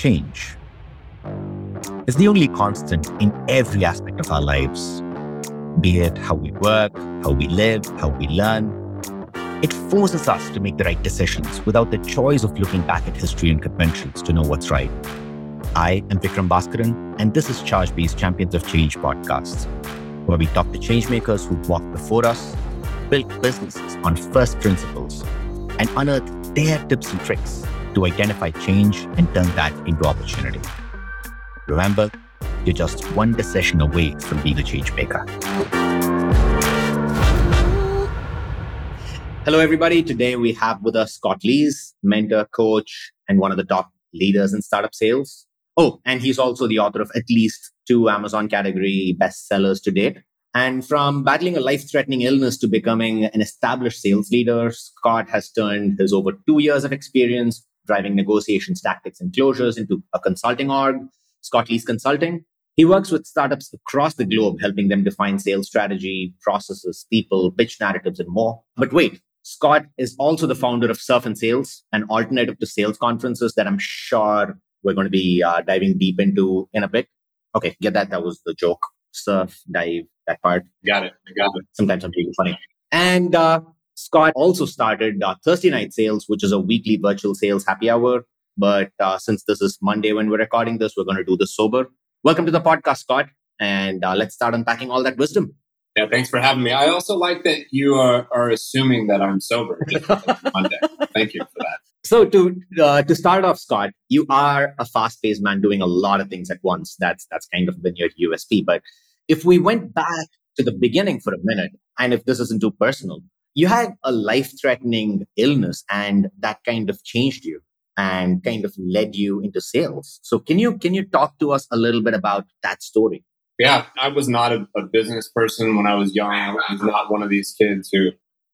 change is the only constant in every aspect of our lives, be it how we work, how we live, how we learn. It forces us to make the right decisions without the choice of looking back at history and conventions to know what's right. I am Vikram Bhaskaran, and this is Chargebee's Champions of Change podcast, where we talk to changemakers who walked before us, built businesses on first principles, and unearth their tips and tricks to identify change and turn that into opportunity. Remember, you're just one decision away from being a change maker. Hello, everybody. Today we have with us Scott Leese, mentor, coach, and one of the top leaders in startup sales. Oh, and he's also the author of at least two Amazon category bestsellers to date. And from battling a life threatening illness to becoming an established sales leader, Scott has turned his over two years of experience driving negotiations, tactics, and closures into a consulting org, Scott Leese Consulting. He works with startups across the globe, helping them define sales strategy, processes, people, pitch narratives, and more. But wait, Scott is also the founder of Surf and Sales, an alternative to sales conferences that I'm sure we're going to be uh, diving deep into in a bit. Okay, get that. That was the joke. Surf, dive, that part. Got it. Got it. Sometimes I'm taking funny. And uh, Scott also started uh, Thursday Night Sales, which is a weekly virtual sales happy hour. But uh, since this is Monday when we're recording this, we're going to do this sober. Welcome to the podcast, Scott. And uh, let's start unpacking all that wisdom. Yeah, thanks for having me. I also like that you are, are assuming that I'm sober Monday. Thank you for that. So to uh, to start off, Scott, you are a fast-paced man doing a lot of things at once. That's that's kind of been your USP. But if we went back to the beginning for a minute, and if this isn't too personal, you had a life threatening illness and that kind of changed you and kind of led you into sales. So can you can you talk to us a little bit about that story? Yeah, I was not a, a business person when I was young. I was not one of these kids who,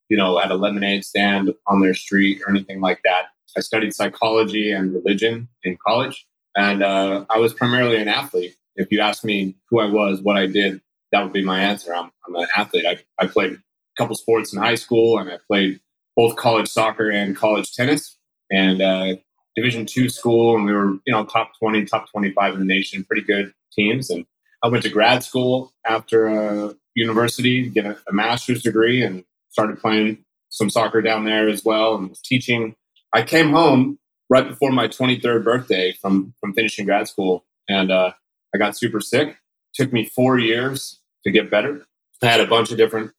you know, had a lemonade stand on their street or anything like that. I studied psychology and religion in college, and uh, I was primarily an athlete. If you ask me who I was, what I did, that would be my answer. I'm, I'm an athlete. I, I played couple sports in high school, and I played both college soccer and college tennis, and uh, Division two school, and we were you know top twenty, top twenty five in the nation, pretty good teams. And I went to grad school after uh, university, get a, a master's degree, and started playing some soccer down there as well, and was teaching. I came home right before my 23rd birthday from from finishing grad school, and uh, I got super sick. Took me four years to get better. I had a bunch of different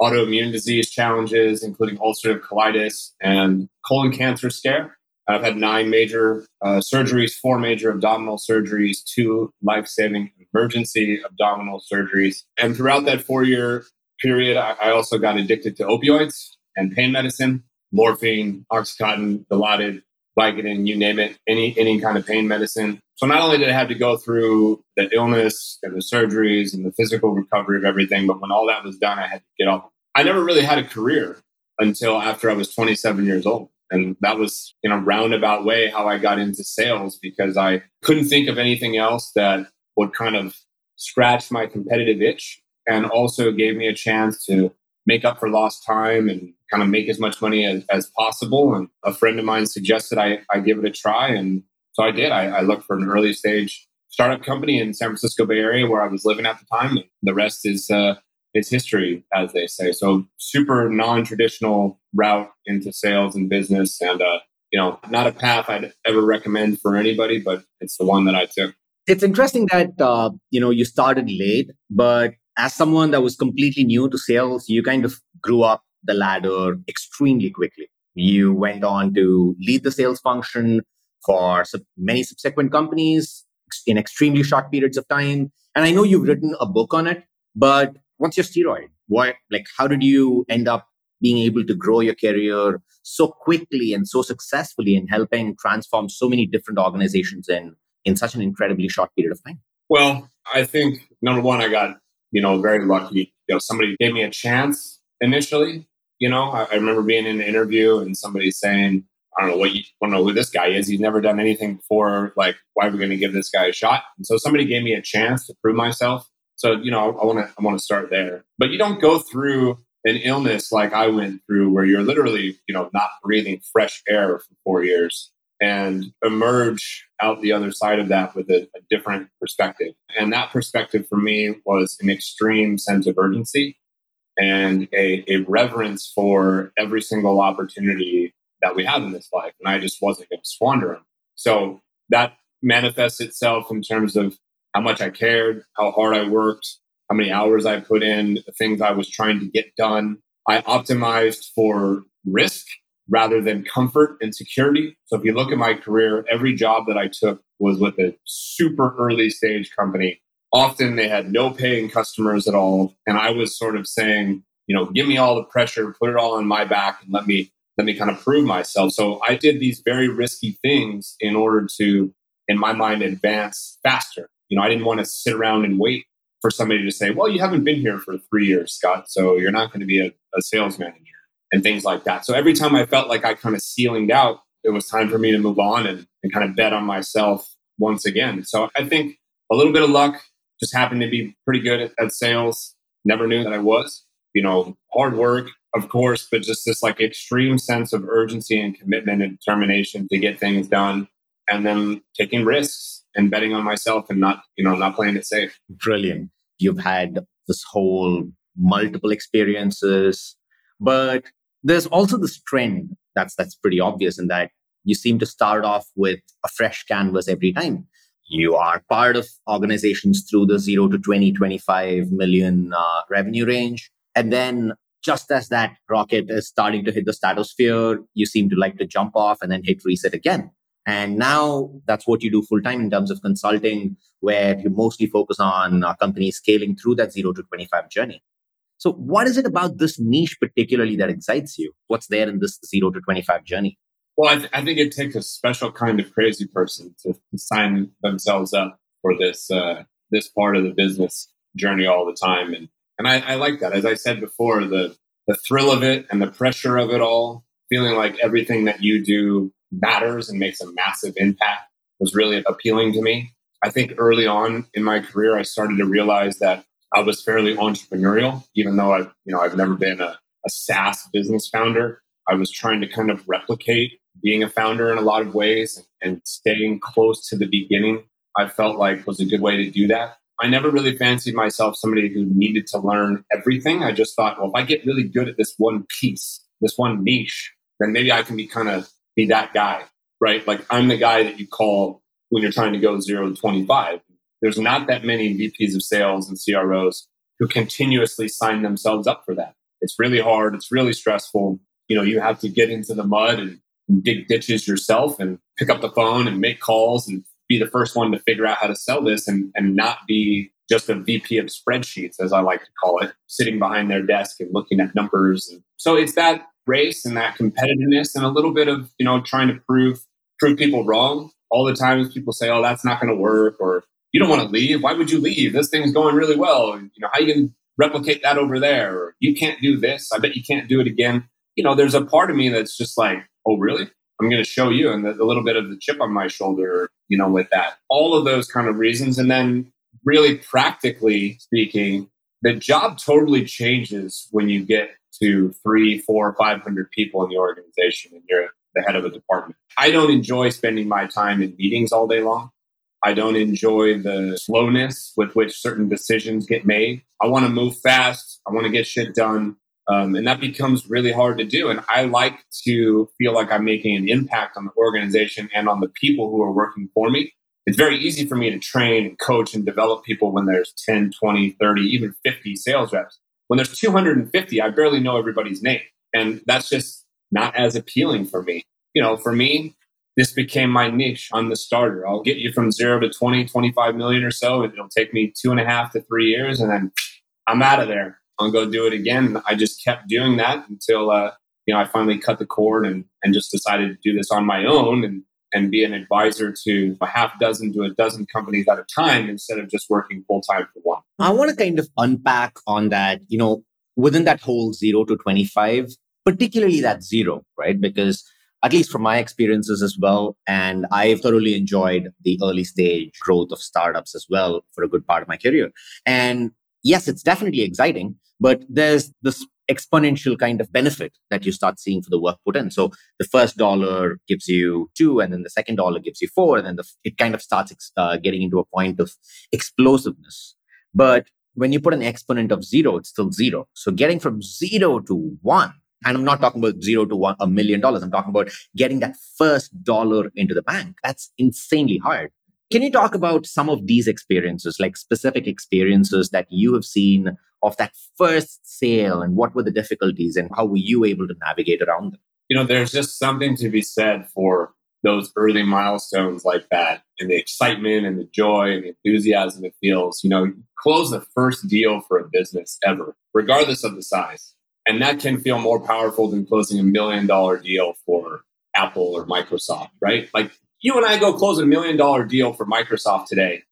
autoimmune disease challenges, including ulcerative colitis and colon cancer scare. I've had nine major uh, surgeries, four major abdominal surgeries, two life saving emergency abdominal surgeries. And throughout that four year period, I, I, also got addicted to opioids and pain medicine, morphine, Oxycontin, Dilaudid, Vicodin, you name it, any, any kind of pain medicine. So not only did I have to go through the illness and the surgeries and the physical recovery of everything, but when all that was done, I had to get off. I never really had a career until after I was 27 years old. And that was in a roundabout way how I got into sales because I couldn't think of anything else that would kind of scratch my competitive itch and also gave me a chance to make up for lost time and kind of make as much money as, as possible. And a friend of mine suggested I, I give it a try. And so I did. I, I, looked for an early stage startup company in San Francisco Bay Area where I was living at the time. And the rest is uh, is history, as they say. So super non traditional route into sales and business, and uh, you know, not a path I'd ever recommend for anybody, but it's the one that I took. It's interesting that uh, you know you started late, but as someone that was completely new to sales, you kind of grew up the ladder extremely quickly. You went on to lead the sales function for many subsequent companies in extremely short periods of time. And I know you've written a book on it, but what's your steroid? What, like, how did you end up being able to grow your career so quickly and so successfully in helping transform so many different organizations in, in such an incredibly short period of time? Well, I think number one, I got, you know, very lucky. You know, somebody gave me a chance initially. You know, I, I remember being in an interview and somebody saying, I don't know what you to know who this guy is. He's never done anything before. Like, why are we going to give this guy a shot? And so somebody gave me a chance to prove myself. So you know, I want to I want to start there. But you don't go through an illness like I went through, where you're literally you know not breathing fresh air for four years. And emerge out the other side of that with a, a, different perspective. And that perspective for me was an extreme sense of urgency and a, a reverence for every single opportunity that we have in this life. And I just wasn't going to squander them. So that manifests itself in terms of how much I cared, how hard I worked, how many hours I put in, the things I was trying to get done. I optimized for risk rather than comfort and security. So if you look at my career, every job that I took was with a super early stage company. Often they had no paying customers at all. And I was sort of saying, you know, give me all the pressure, put it all on my back and let me let me kind of prove myself. So I did these very risky things in order to, in my mind, advance faster. You know, I didn't want to sit around and wait for somebody to say, well, you haven't been here for three years, Scott, so you're not going to be a, a sales manager and things like that. So every time I felt like I kind of ceilinged out, it was time for me to move on and, and kind of bet on myself once again. So I think a little bit of luck just happened to be pretty good at, at sales. Never knew that I was. You know, hard work, of course, but just this like extreme sense of urgency and commitment and determination to get things done. And then taking risks and betting on myself and not, you know, not playing it safe. Brilliant. You've had this whole multiple experiences, but there's also this trend that's that's pretty obvious in that you seem to start off with a fresh canvas every time. You are part of organizations through the 0 to 20 25 million uh, revenue range. And then just as that rocket is starting to hit the stratosphere you seem to like to jump off and then hit reset again. And now that's what you do full time in terms of consulting where you mostly focus on uh, companies scaling through that 0 to 25 journey so, what is it about this niche particularly that excites you? What's there in this zero to 25 journey? Well, I, th- I think it takes a special kind of crazy person to, to sign themselves up for this uh, this part of the business journey all the time, and and I, I like that. As I said before, the the thrill of it and the pressure of it all, feeling like everything that you do matters and makes a massive impact, was really appealing to me. I think early on in my career, I started to realize that I was fairly entrepreneurial, even though I've, you know, I've never been a, a SaaS business founder. I was trying to kind of replicate being a founder in a lot of ways and staying close to the beginning. I felt like was a good way to do that. I never really fancied myself somebody who needed to learn everything. I just thought, well, if I get really good at this one piece, this one niche, then maybe I can be kind of be that guy, right? Like I'm the guy that you call when you're trying to go zero to 25 there's not that many VPs of sales and CROs who continuously sign themselves up for that. It's really hard. It's really stressful. You know, you have to get into the mud and dig ditches yourself and pick up the phone and make calls and be the first one to figure out how to sell this and, and not be just a VP of spreadsheets, as I like to call it, sitting behind their desk and looking at numbers. And so it's that race and that competitiveness and a little bit of, you know, trying to prove prove people wrong. All the times people say, oh, that's not going to work or you don't want to leave. Why would you leave? This thing's going really well. You know, how you can replicate that over there? Or you can't do this. I bet you can't do it again. You know, there's a part of me that's just like, oh, really? I'm going to show you, and a little bit of the chip on my shoulder, you know, with that. All of those kind of reasons, and then really practically speaking, the job totally changes when you get to three, four, five hundred people in the organization, and you're the head of a department. I don't enjoy spending my time in meetings all day long. I don't enjoy the slowness with which certain decisions get made. I want to move fast. I want to get shit done. Um, and that becomes really hard to do. And I like to feel like I'm making an impact on the organization and on the people who are working for me. It's very easy for me to train and coach and develop people when there's 10, 20, 30, even 50 sales reps. When there's 250, I barely know everybody's name. And that's just not as appealing for me. You know, for me, this became my niche. I'm the starter. I'll get you from zero to 20, 25 million or so. And It'll take me two and a half to three years, and then I'm out of there. I'll go do it again. I just kept doing that until uh, you know I finally cut the cord and and just decided to do this on my own and and be an advisor to a half dozen to a dozen companies at a time instead of just working full time for one. I want to kind of unpack on that. You know, within that whole zero to twenty five, particularly that zero, right? Because at least from my experiences as well. And I've thoroughly enjoyed the early stage growth of startups as well for a good part of my career. And yes, it's definitely exciting, but there's this exponential kind of benefit that you start seeing for the work put in. So the first dollar gives you two, and then the second dollar gives you four, and then the, it kind of starts uh, getting into a point of explosiveness. But when you put an exponent of zero, it's still zero. So getting from zero to one, and I'm not mm-hmm. talking about zero to one, a million dollars. I'm talking about getting that first dollar into the bank. That's insanely hard. Can you talk about some of these experiences, like specific experiences that you have seen of that first sale and what were the difficulties and how were you able to navigate around them? You know, there's just something to be said for those early milestones like that and the excitement and the joy and the enthusiasm it feels. You know, close the first deal for a business ever, regardless of the size. And that can feel more powerful than closing a million dollar deal for Apple or Microsoft, right? Like you and I go close a million dollar deal for Microsoft today.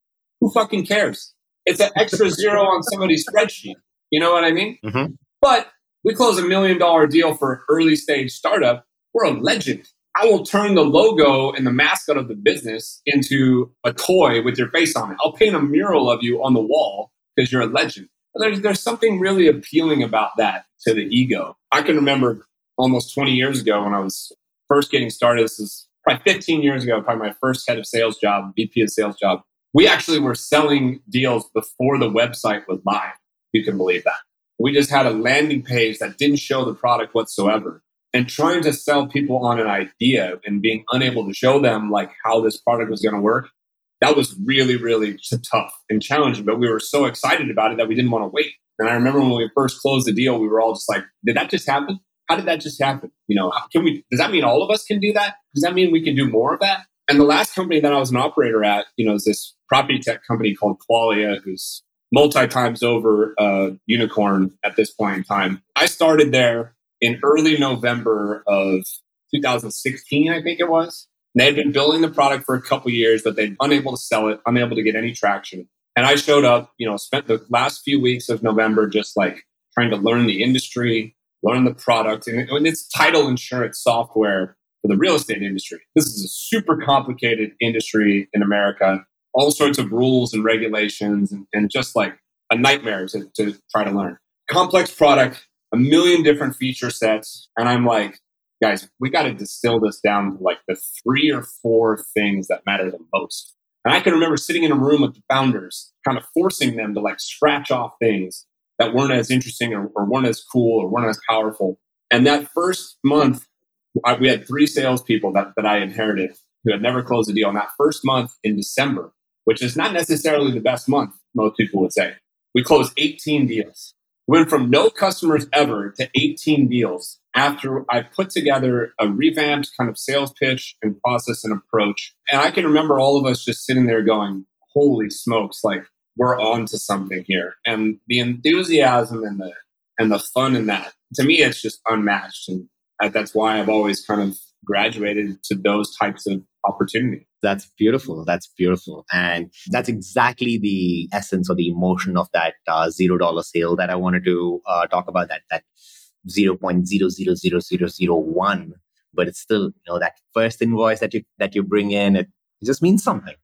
Who fucking cares? It's an extra zero on somebody's spreadsheet. You know what I mean? Mm-hmm. But we close a million dollar deal for early stage startup. We're a legend. I will turn the logo and the mascot of the business into a toy with your face on it. I'll paint a mural of you on the wall because you're a legend. There's, there's something really appealing about that to the ego. I can remember almost 20 years ago when I was first getting started. This is probably 15 years ago, probably my first head of sales job, VP of sales job. We actually were selling deals before the website was live. You can believe that. We just had a landing page that didn't show the product whatsoever. And trying to sell people on an idea and being unable to show them like how this product was going to work, that was really, really tough and challenging. But we were so excited about it that we didn't want to wait. And I remember when we first closed the deal, we were all just like, did that just happen? How did that just happen? You know, can we, does that mean all of us can do that? Does that mean we can do more of that? And the last company that I was an operator at, you know, is this property tech company called Qualia, who's multi times over a unicorn at this point in time. I started there in early November of 2016, I think it was. They had been building the product for a couple years, but they'd unable to sell it, unable to get any traction. And I showed up, you know, spent the last few weeks of November just like trying to learn the industry, learn the product. And, it's title insurance software for the real estate industry. This is a super complicated industry in America, all sorts of rules and regulations, and, and just like a nightmare to, to try to learn. Complex product, a million different feature sets. And I'm like, guys, we got to distill this down to like the three or four things that matter the most. And I can remember sitting in a room with the founders, kind of forcing them to like scratch off things that weren't as interesting or, or weren't as cool or weren't as powerful. And that first month, I, we had three salespeople that, that I inherited who had never closed a deal. And that first month in December, which is not necessarily the best month, most people would say, we closed 18 deals. We went from no customers ever to 18 deals after I put together a revamped kind of sales pitch and process and approach. And I can remember all of us just sitting there going, holy smokes, like we're on to something here. And the enthusiasm and the and the fun in that, to me, it's just unmatched. And uh, that's why I've always kind of graduated to those types of opportunities. That's beautiful. That's beautiful. And that's exactly the essence or the emotion of that uh, zero dollar sale that I wanted to uh, talk about that, that 0.000001, but it's still, you know, that first invoice that you, that you bring in, it just means something.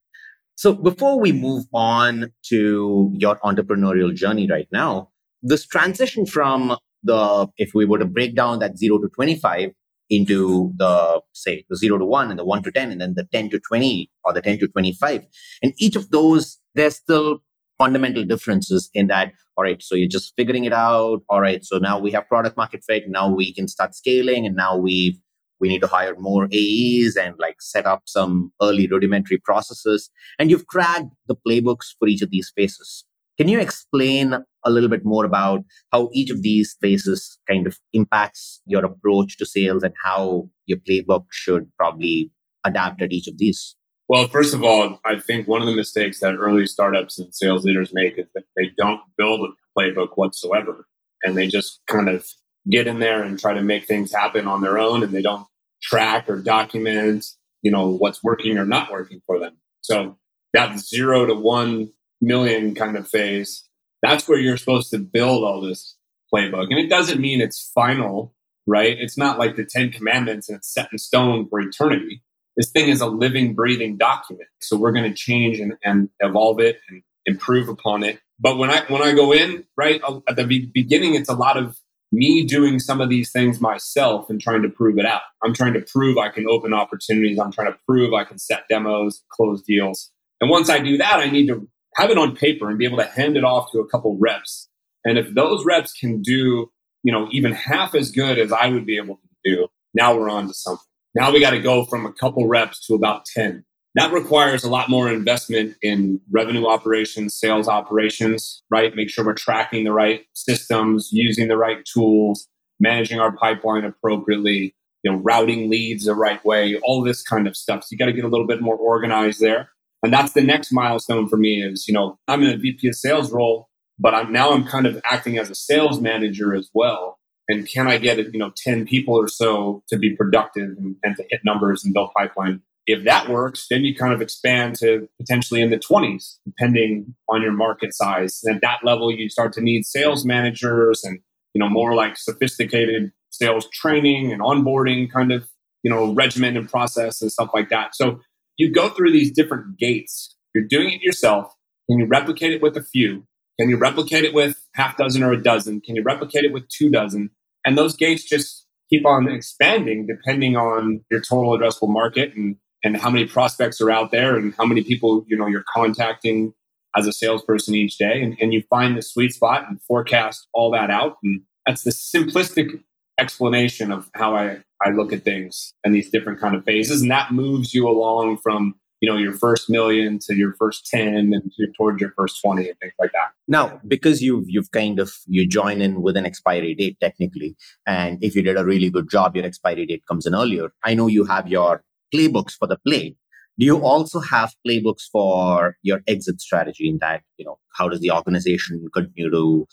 So before we move on to your entrepreneurial journey right now, this transition from the, if we were to break down that zero to 25 into the, say, the zero to one and the one to 10, and then the 10 to 20 or the 10 to 25. And each of those, there's still fundamental differences in that. All right, so you're just figuring it out. All right, so now we have product market fit. Now we can start scaling, and now we've we need to hire more AEs and like set up some early rudimentary processes. And you've cracked the playbooks for each of these phases. Can you explain a little bit more about how each of these phases kind of impacts your approach to sales and how your playbook should probably adapt at each of these? Well, first of all, I think one of the mistakes that early startups and sales leaders make is that they don't build a playbook whatsoever. And they just kind of get in there and try to make things happen on their own and they don't track or document, you know, what's working or not working for them. So that zero to one million kind of phase, that's where you're supposed to build all this playbook. And it doesn't mean it's final, right? It's not like the 10 commandments and it's set in stone for eternity. This thing is a living, breathing document. So we're going to change and, and evolve it and improve upon it. But when I when I go in, right uh, at the beginning, it's a lot of me doing some of these things myself and trying to prove it out. I'm trying to prove I can open opportunities. I'm trying to prove I can set demos, close deals. And once I do that, I need to have it on paper and be able to hand it off to a couple reps. And if those reps can do, you know, even half as good as I would be able to do, now we're on to something. Now we got to go from a couple reps to about 10. That requires a lot more investment in revenue operations, sales operations, right? Make sure we're tracking the right systems, using the right tools, managing our pipeline appropriately, you know, routing leads the right way, all this kind of stuff. So you got to get a little bit more organized there. And that's the next milestone for me is, you know, I'm in a VP of sales role, but I'm now I'm kind of acting as a sales manager as well. And can I get, you know, 10 people or so to be productive and, and to hit numbers and build pipeline? If that works, then you kind of expand to potentially in the 20s, depending on your market size. And at that level, you start to need sales managers and, you know, more like sophisticated sales training and onboarding kind of, you know, regimen and process and stuff like that. So you go through these different gates. You're doing it yourself. Can you replicate it with a few? Can you replicate it with half dozen or a dozen? Can you replicate it with two dozen? And those gates just keep on expanding depending on your total addressable market and and how many prospects are out there and how many people you know you're contacting as a salesperson each day and, and you find the sweet spot and forecast all that out and that's the simplistic explanation of how I, I look at things and these different kind of phases and that moves you along from you know your first million to your first 10 and to, towards your first 20 and things like that now because you've you've kind of you join in with an expiry date technically and if you did a really good job your expiry date comes in earlier i know you have your playbooks for the play. Do you also have playbooks for your exit strategy in that, you know, how does the organization continue to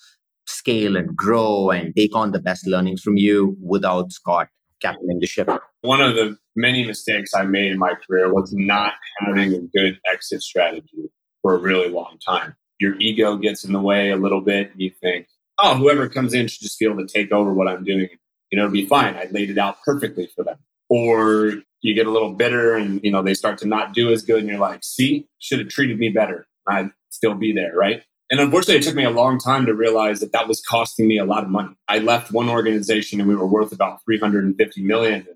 scale and grow and take on the best learnings from you without Scott captaining the ship? One of the many mistakes I made in my career was not having a good exit strategy for a really long time. Your ego gets in the way a little bit and you think, oh, whoever comes in should just be able to take over what I'm doing. You know, it'll be fine. I laid it out perfectly for them. Or you get a little bitter and you know they start to not do as good and you're like see should have treated me better i'd still be there right and unfortunately it took me a long time to realize that that was costing me a lot of money i left one organization and we were worth about 350 million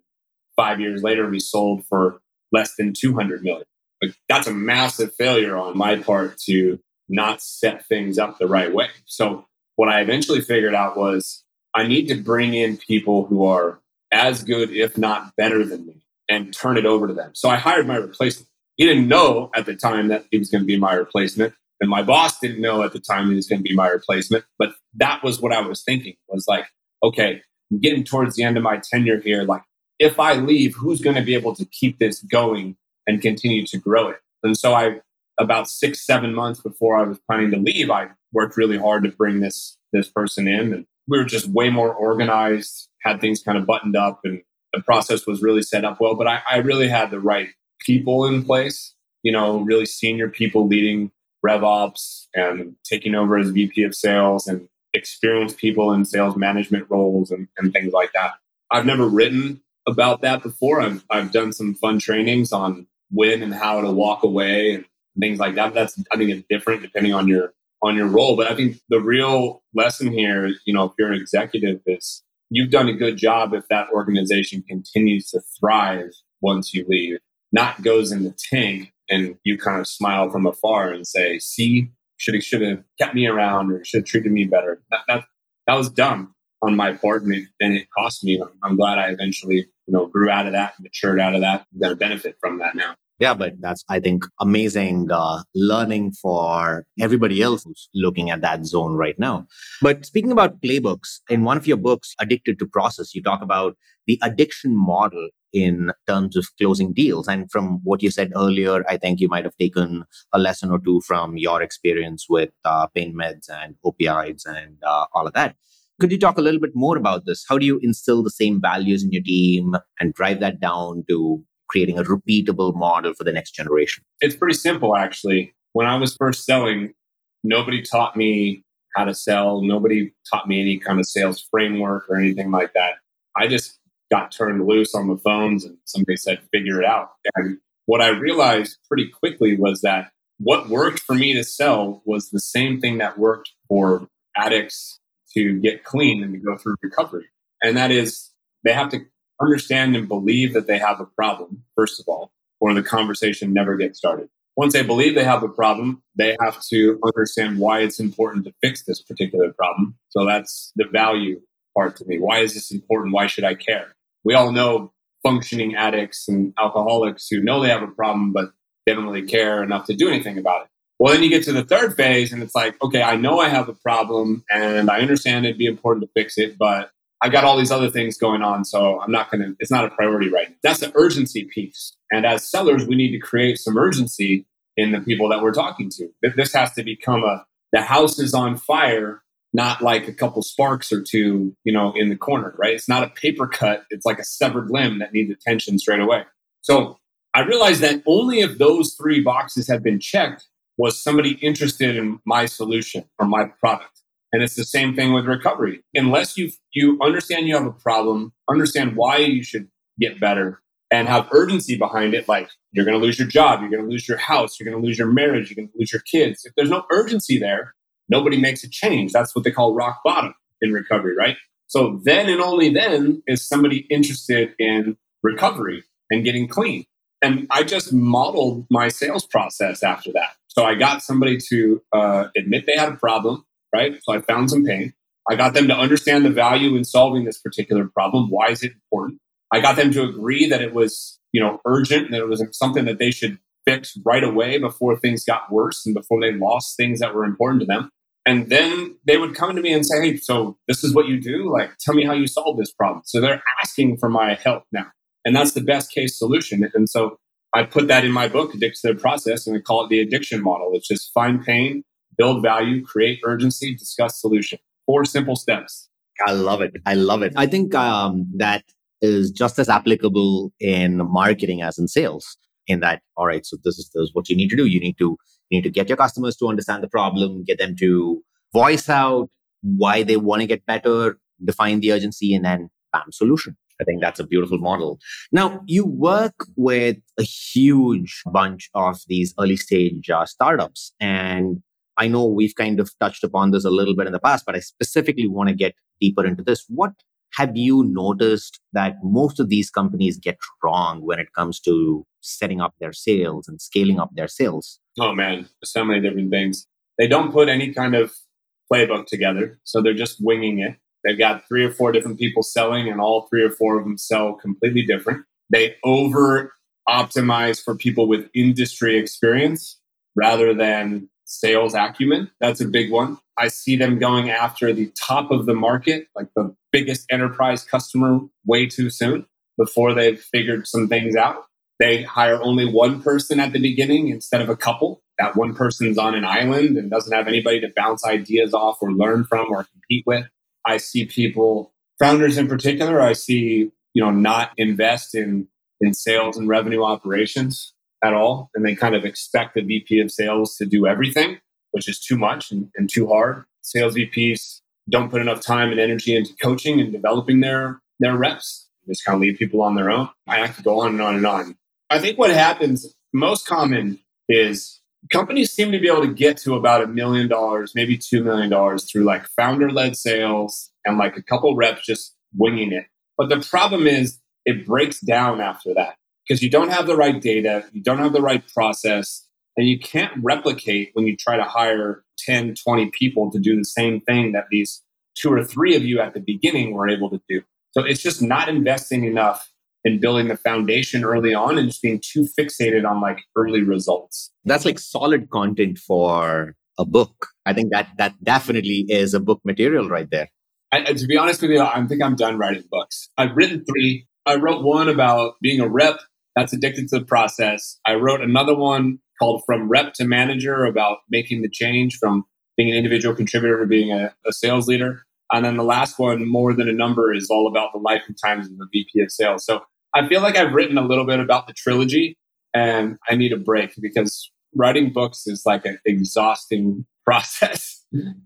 five years later we sold for less than 200 million like that's a massive failure on my part to not set things up the right way so what i eventually figured out was i need to bring in people who are as good if not better than me and turn it over to them. So I hired my replacement. He didn't know at the time that he was going to be my replacement. And my boss didn't know at the time he was going to be my replacement. But that was what I was thinking was like, okay, I'm getting towards the end of my tenure here. Like, if I leave, who's going to be able to keep this going and continue to grow it? And so I, about six, seven months before I was planning to leave, I worked really hard to bring this, this person in. And we were just way more organized, had things kind of buttoned up and the process was really set up well, but I, I really had the right people in place, you know, really senior people leading RevOps and taking over as VP of sales and experienced people in sales management roles and, and things like that. I've never written about that before. I've, I've done some fun trainings on when and how to walk away and things like that. That's, I think it's different depending on your, on your role. But I think the real lesson here, you know, if you're an executive is you've done a good job if that organization continues to thrive once you leave, not goes in the tank and you kind of smile from afar and say, see, should have, should have kept me around or should have treated me better. That, that, that was dumb on my part and it, and it cost me. I'm glad I eventually, you know, grew out of that, matured out of that, I'm going benefit from that now. Yeah, but that's, I think, amazing uh, learning for everybody else who's looking at that zone right now. But speaking about playbooks, in one of your books, Addicted to Process, you talk about the addiction model in terms of closing deals. And from what you said earlier, I think you might have taken a lesson or two from your experience with uh, pain meds and opioids and uh, all of that. Could you talk a little bit more about this? How do you instill the same values in your team and drive that down to creating a repeatable model for the next generation? It's pretty simple, actually. When I was first selling, nobody taught me how to sell. Nobody taught me any kind of sales framework or anything like that. I just got turned loose on the phones and somebody said, figure it out. And what I realized pretty quickly was that what worked for me to sell was the same thing that worked for addicts to get clean and to go through recovery. And that is they have to understand and believe that they have a problem, first of all, or the conversation never gets started. Once they believe they have a problem, they have to understand why it's important to fix this particular problem. So that's the value part to me. Why is this important? Why should I care? We all know functioning addicts and alcoholics who know they have a problem, but they don't really care enough to do anything about it. Well, then you get to the third phase and it's like, okay, I know I have a problem and I understand it'd be important to fix it, but I got all these other things going on, so I'm not going to, it's not a priority right now. That's the urgency piece. And as sellers, we need to create some urgency in the people that we're talking to. This has to become a, the house is on fire, not like a couple sparks or two, you know, in the corner, right? It's not a paper cut. It's like a severed limb that needs attention straight away. So I realized that only if those three boxes had been checked was somebody interested in my solution or my product. And it's the same thing with recovery. Unless you you understand you have a problem, understand why you should get better, and have urgency behind it, like you're going to lose your job, you're going to lose your house, you're going to lose your marriage, you're going to lose your kids. If there's no urgency there, nobody makes a change. That's what they call rock bottom in recovery, right? So then and only then is somebody interested in recovery and getting clean. And I just modeled my sales process after that. So I got somebody to uh, admit they had a problem, right? So I found some pain. I got them to understand the value in solving this particular problem. Why is it important? I got them to agree that it was, you know, urgent and that it was something that they should fix right away before things got worse and before they lost things that were important to them. And then they would come to me and say, Hey, so this is what you do? Like, tell me how you solve this problem. So they're asking for my help now. And that's the best case solution. And so I put that in my book, Addicted to the Process, and we call it the addiction model. It's just find pain, build value, create urgency, discuss solution. Four simple steps. I love it. I love it. I think um, that is just as applicable in marketing as in sales. In that, all right, so this is, this is what you need to do. You need to you need to get your customers to understand the problem, get them to voice out why they want to get better, define the urgency, and then bam, solution. I think that's a beautiful model. Now, you work with a huge bunch of these early stage uh, startups, and I know we've kind of touched upon this a little bit in the past, but I specifically want to get deeper into this. What have you noticed that most of these companies get wrong when it comes to setting up their sales and scaling up their sales? Oh man, so many different things. They don't put any kind of playbook together, so they're just winging it. They've got three or four different people selling, and all three or four of them sell completely different. They over optimize for people with industry experience rather than sales acumen. That's a big one. I see them going after the top of the market, like the biggest enterprise customer, way too soon before they've figured some things out. They hire only one person at the beginning instead of a couple. That one person's on an island and doesn't have anybody to bounce ideas off or learn from or compete with. I see people, founders in particular, I see, you know, not invest in in sales and revenue operations at all. And they kind of expect the VP of sales to do everything, which is too much and, and too hard. Sales VPs don't put enough time and energy into coaching and developing their, their reps. They just kind of leave people on their own. I have to go on and on and on. I think what happens most common is companies seem to be able to get to about a million dollars, maybe two million dollars through like founder led sales and like a couple reps just winging it. But the problem is it breaks down after that because you don't have the right data, you don't have the right process, and you can't replicate when you try to hire 10, 20 people to do the same thing that these two or three of you at the beginning were able to do. So it's just not investing enough in building the foundation early on and just being too fixated on like early results. That's like solid content for a book. I think that that definitely is a book material right there. I, to be honest with you, I think I'm done writing books. I've written three. I wrote one about being a rep that's addicted to the process. I wrote another one called From Rep to Manager about making the change from being an individual contributor to being a, a sales leader. And then the last one, More Than a Number, is all about the life and times of the VP of sales. So I feel like I've written a little bit about the trilogy and I need a break because writing books is like an exhausting process.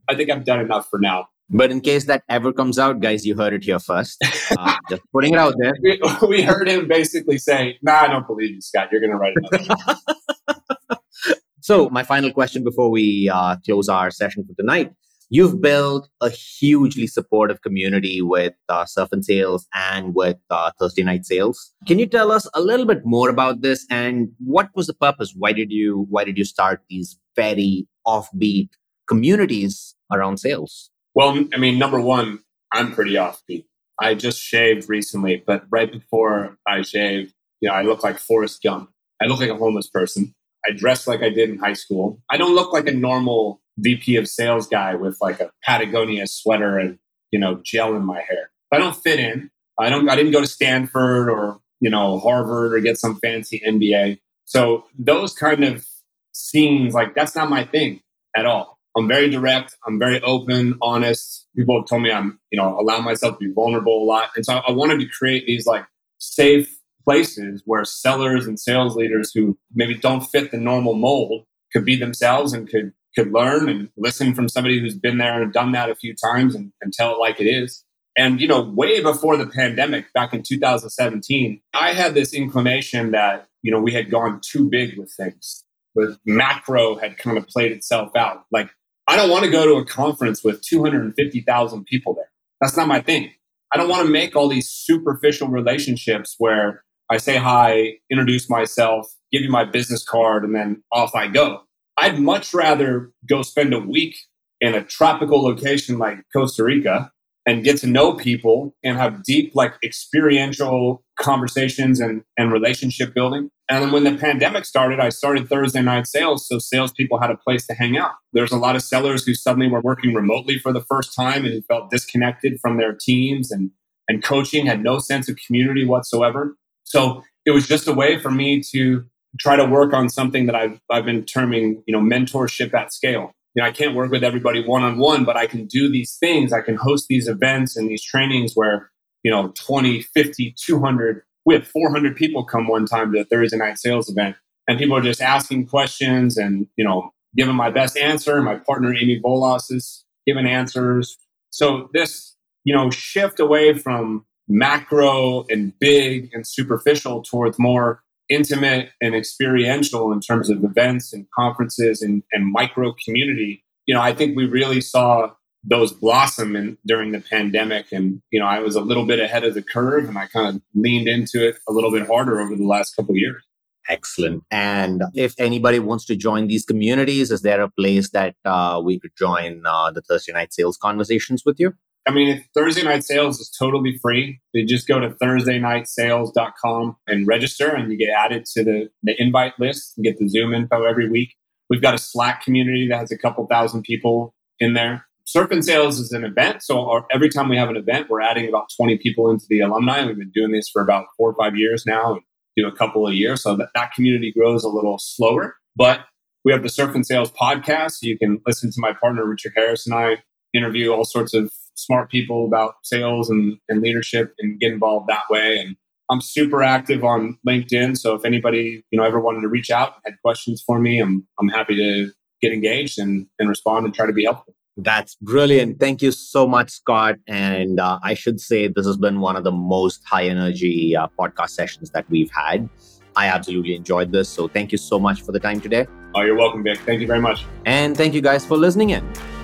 I think I've done enough for now. But in case that ever comes out, guys, you heard it here first. Uh, just putting it out there. We, we, heard him basically saying, "Nah, I don't believe you, Scott. You're going to write it." so, my final question before we uh, close our session for tonight: You've built a hugely supportive community with uh, Surf and Sales and with uh, Thursday Night Sales. Can you tell us a little bit more about this and what was the purpose? Why did you why did you start these very offbeat communities around sales? Well, I mean, number one, I'm pretty offbeat. I just shaved recently, but right before I shaved, you know, I look like Forrest Gump. I look like a homeless person. I dress like I did in high school. I don't look like a normal VP of sales guy with like a Patagonia sweater and, you know, gel in my hair. I don't fit in. I don't, I didn't go to Stanford or, you know, Harvard or get some fancy MBA. So those kind of scenes, like that's not my thing at all. I'm very direct. I'm very open, honest. People have told me I'm, you know, allow myself to be vulnerable a lot. And so I wanted to create these like safe places where sellers and sales leaders who maybe don't fit the normal mold could be themselves and could could learn and listen from somebody who's been there and done that a few times and, and tell it like it is. And, you know, way before the pandemic, back in 2017, I had this inclination that, you know, we had gone too big with things. With macro had kind of played itself out. Like, I don't want to go to a conference with 250,000 people there. That's not my thing. I don't want to make all these superficial relationships where I say hi, introduce myself, give you my business card, and then off I go. I'd much rather go spend a week in a tropical location like Costa Rica and get to know people and have deep, like experiential conversations and, and relationship building. And then when the pandemic started, I started Thursday night sales. So salespeople had a place to hang out. There's a lot of sellers who suddenly were working remotely for the first time and felt disconnected from their teams and, and coaching, had no sense of community whatsoever. So it was just a way for me to try to work on something that I've, I've been terming, you know, mentorship at scale. You know, I can't work with everybody one on one, but I can do these things. I can host these events and these trainings where, you know, 20, 50, 200, we had 400 people come one time to a Thursday night sales event and people are just asking questions and, you know, giving my best answer. My partner, Amy Volas, is giving answers. So this, you know, shift away from macro and big and superficial towards more intimate and experiential in terms of events and conferences and, and micro community, you know, I think we really saw those blossom in, during the pandemic. And, you know, I was a little bit ahead of the curve and I kind of leaned into it a little bit harder over the last couple years. Excellent. And if anybody wants to join these communities, is there a place that uh, we could join uh, the Thursday night sales conversations with you? I mean, Thursday night sales is totally free. They just go to thursdaynightsales.com and register, and you get added to the, the invite list and get the Zoom info every week. We've got a Slack community that has a couple thousand people in there. Surf and Sales is an event. So every time we have an event, we're adding about 20 people into the alumni. We've been doing this for about four or five years now and do a couple a year. So that, that community grows a little slower. But we have the Surf and Sales podcast. You can listen to my partner, Richard Harris, and I interview all sorts of smart people about sales and, and leadership and get involved that way. And I'm super active on LinkedIn. So if anybody, you know, ever wanted to reach out, and had questions for me, I'm, I'm happy to get engaged and, and respond and try to be helpful. That's brilliant. Thank you so much, Scott. And uh, I should say this has been one of the most high energy uh, podcast sessions that we've had. I absolutely enjoyed this. So thank you so much for the time today. Oh, you're welcome, Vic. Thank you very much. And thank you guys for listening in.